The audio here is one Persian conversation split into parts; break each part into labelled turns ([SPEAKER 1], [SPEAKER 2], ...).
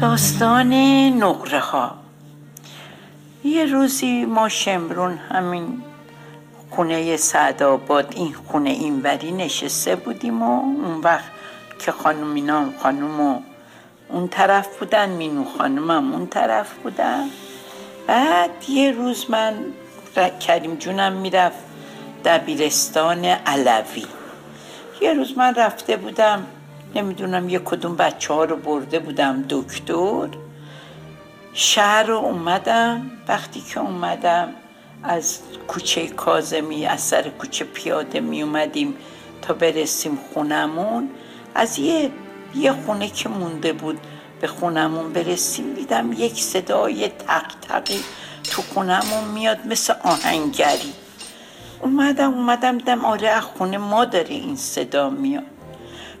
[SPEAKER 1] داستان نقره ها یه روزی ما شمرون همین خونه سعدآباد این خونه اینوری نشسته بودیم و اون وقت که خانم اینام خانم و اون طرف بودن مینو خانمم اون طرف بودن. بعد یه روز من کریم جونم می‌رفت دبیرستان علوی. یه روز من رفته بودم نمی‌دونم یه کدوم بچه ها رو برده بودم دکتر. شهر رو اومدم. وقتی که اومدم از کوچه کازمی از سر کوچه پیاده می اومدیم تا برسیم خونمون. از یه یه خونه که مونده بود به خونمون برسیم دیدم یک صدای تق تقی تو خونمون میاد مثل آهنگری. اومدم اومدم دیدم آره خونه ما داره این صدا میاد.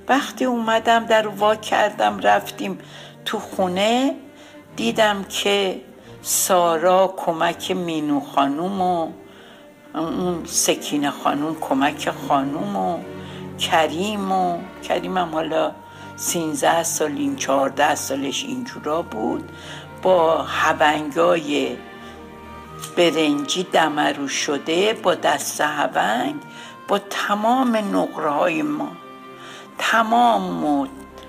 [SPEAKER 1] وقتی اومدم در وا کردم رفتیم تو خونه دیدم که سارا کمک مینو خانوم و اون سکینه خانوم کمک خانوم و کریم و کریم هم حالا سینزه سال این چهارده سالش اینجورا بود. با هونگای برنجی دمرو شده با دست هونگ با تمام نقره های ما. تمام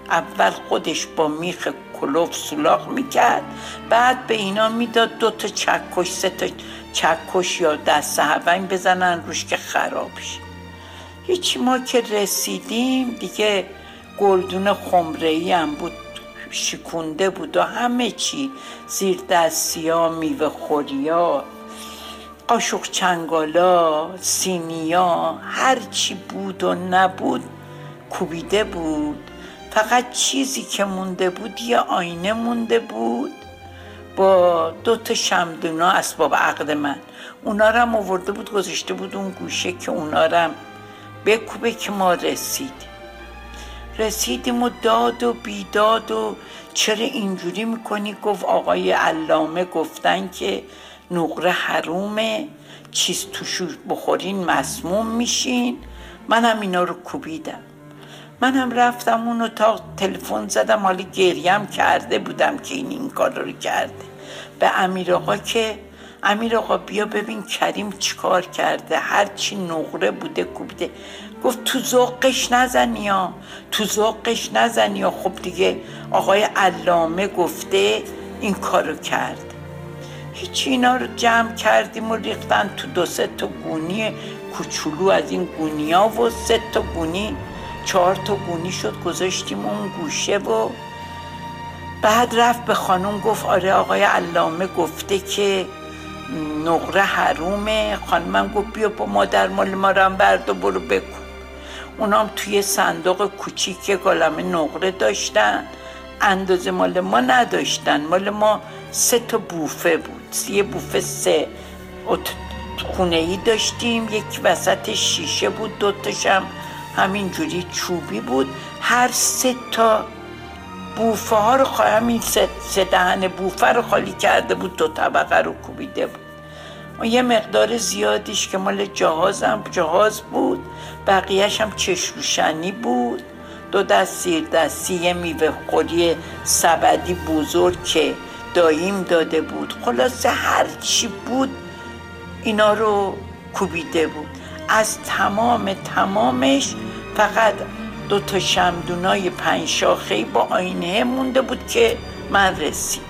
[SPEAKER 1] اول خودش با میخ کلوف سولاخ می‌کرد بعد به اینا می‌داد دو تا چکش سه تا چکش یا دست هونگ بزنن روش که خراب شه. هیچی ما که رسیدیم دیگه گلدون خمره ای هم بود شکونده بود و همه چی. زیر دستی ها میوه خوریا قاشق چنگالا سینیا هر چی بود و نبود کوبیده بود. فقط چیزی که مونده بود یه آینه مونده بود. با دو تا شمدونا اسباب عقد من. اونا رو هم آورده بود گذاشته بود اون گوشه که اونا رو بکوبه که ما رسیدیم. رسیدیم و داد و بیداد و چرا اینجوری می‌کنی؟ گفت آقای علامه گفتن که نقره حرومه. چیز توش بخورین مسموم میشین. منم اینا رو کوبیدم. منم رفتم اون اتاق تلفن زدم حالی گریم کرده بودم که این این کار رو کرده. به امیر آقا که امیر آقا بیا ببین کریم چیکار کرده هرچی نقره بوده کوبیده. گفت تو ذوقش نزنی ها تو ذوقش نزنی ها. خب دیگه آقای علامه گفته این کارو کرد. هیچ اینا رو جمع کردیم و ریختن تو دو سه تا گونی کوچولو از این گونیا و سه تا گونی چهار تا گونی شد گذاشتیم اون گوشه و بعد رفت به خانم گفت آره آقای علامه گفته که نقره حرومه. خانمم گفت بیا با مادر مال ما رو هم برد و برو بکن. اونام توی صندوق کوچیک گالمه نقره داشتن. اندازه مال ما نداشتن. مال ما سه تا بوفه بود. یه بوفه سه. خونه ای داشتیم. یک وسط شیشه بود. دوتاشم همینجوری چوبی بود. هر سه تا بوفه ها رو همین سه دهن بوفه رو خالی کرده بود دو طبقه رو کوبیده بود. و یه مقدار زیادیش که مال جهازم جهاز بود. بقیهش هم چشروشنی بود. دو دست زیر دستی یه میوه خوری سبدی بزرگ که داییم داده بود. خلاصه هر چی بود اینا رو کوبیده بود. از تمام تمامش فقط دو تا شمدونای پنج شاخه با آینه مونده بود که من رسید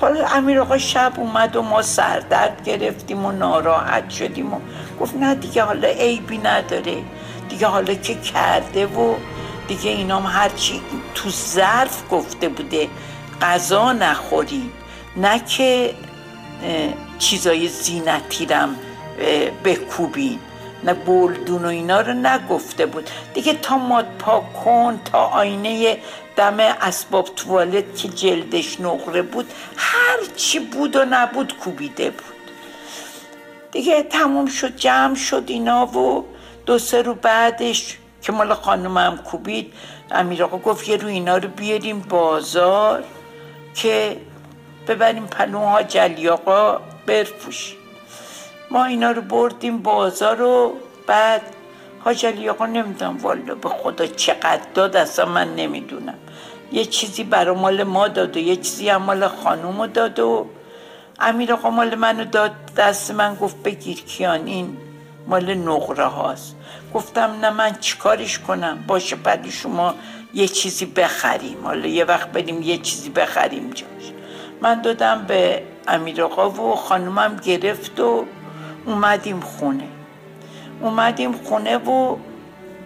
[SPEAKER 1] حالا امیر آقا شب اومد و ما سردرد گرفتیم و ناراحت شدیم و گفت نه دیگه حالا عیبی نداره. دیگه حالا که کرده و دیگه اینام هرچی تو ظرف گفته بوده غذا نخوری نه که چیزای زینتی رم بکوبین نه بولدون و اینا رو نگفته بود. دیگه تا ماد پاک کن تا آینه دم اسباب توالت که جلدش نقره بود هر چی بود و نبود کوبیده بود. دیگه تموم شد جمع شد اینا و دو سه رو بعدش که مال خانمم کوبید امیر آقا گفت یه رو اینا رو بیاریم بازار که ببریم پنوها جلی آقا برفوشیم. ما اینا رو بردیم بازار و بعد حاج علی آقا نمی‌دونم والا به خدا چقدر داد اصلا من نمی‌دونم. یه چیزی برای مال ما داد و یه چیزی هم مال خانومو داد و امیر آقا مال منو داد. دست من گفت بگیر کیان این مال نقره هاست. گفتم نه من چیکارش کنم؟ باشه بعد شما یه چیزی بخریم. حالا یه وقت بریم یه چیزی بخریم جاش. من دادم به امیر آقا و خانومم گرفت و اومدیم خونه. اومدیم خونه و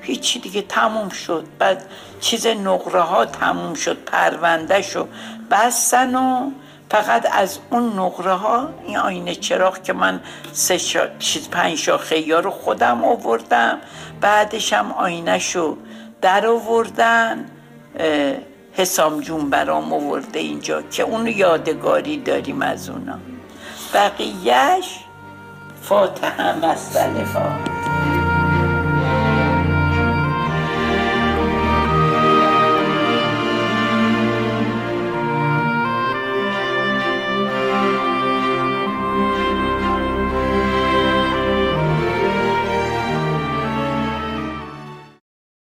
[SPEAKER 1] هیچی دیگه تموم شد. بعد چیز نقره ها تموم شد پرونده شد بستن و فقط از اون نقره ها این آینه چراغ که من سه شا... چیز پنج شاخه رو خودم آوردم بعدش هم آینه شو در آوردن. حسام جون برام آورده اینجا که اون یادگاری داریم از اونا. بقیهش فاتحه مسئله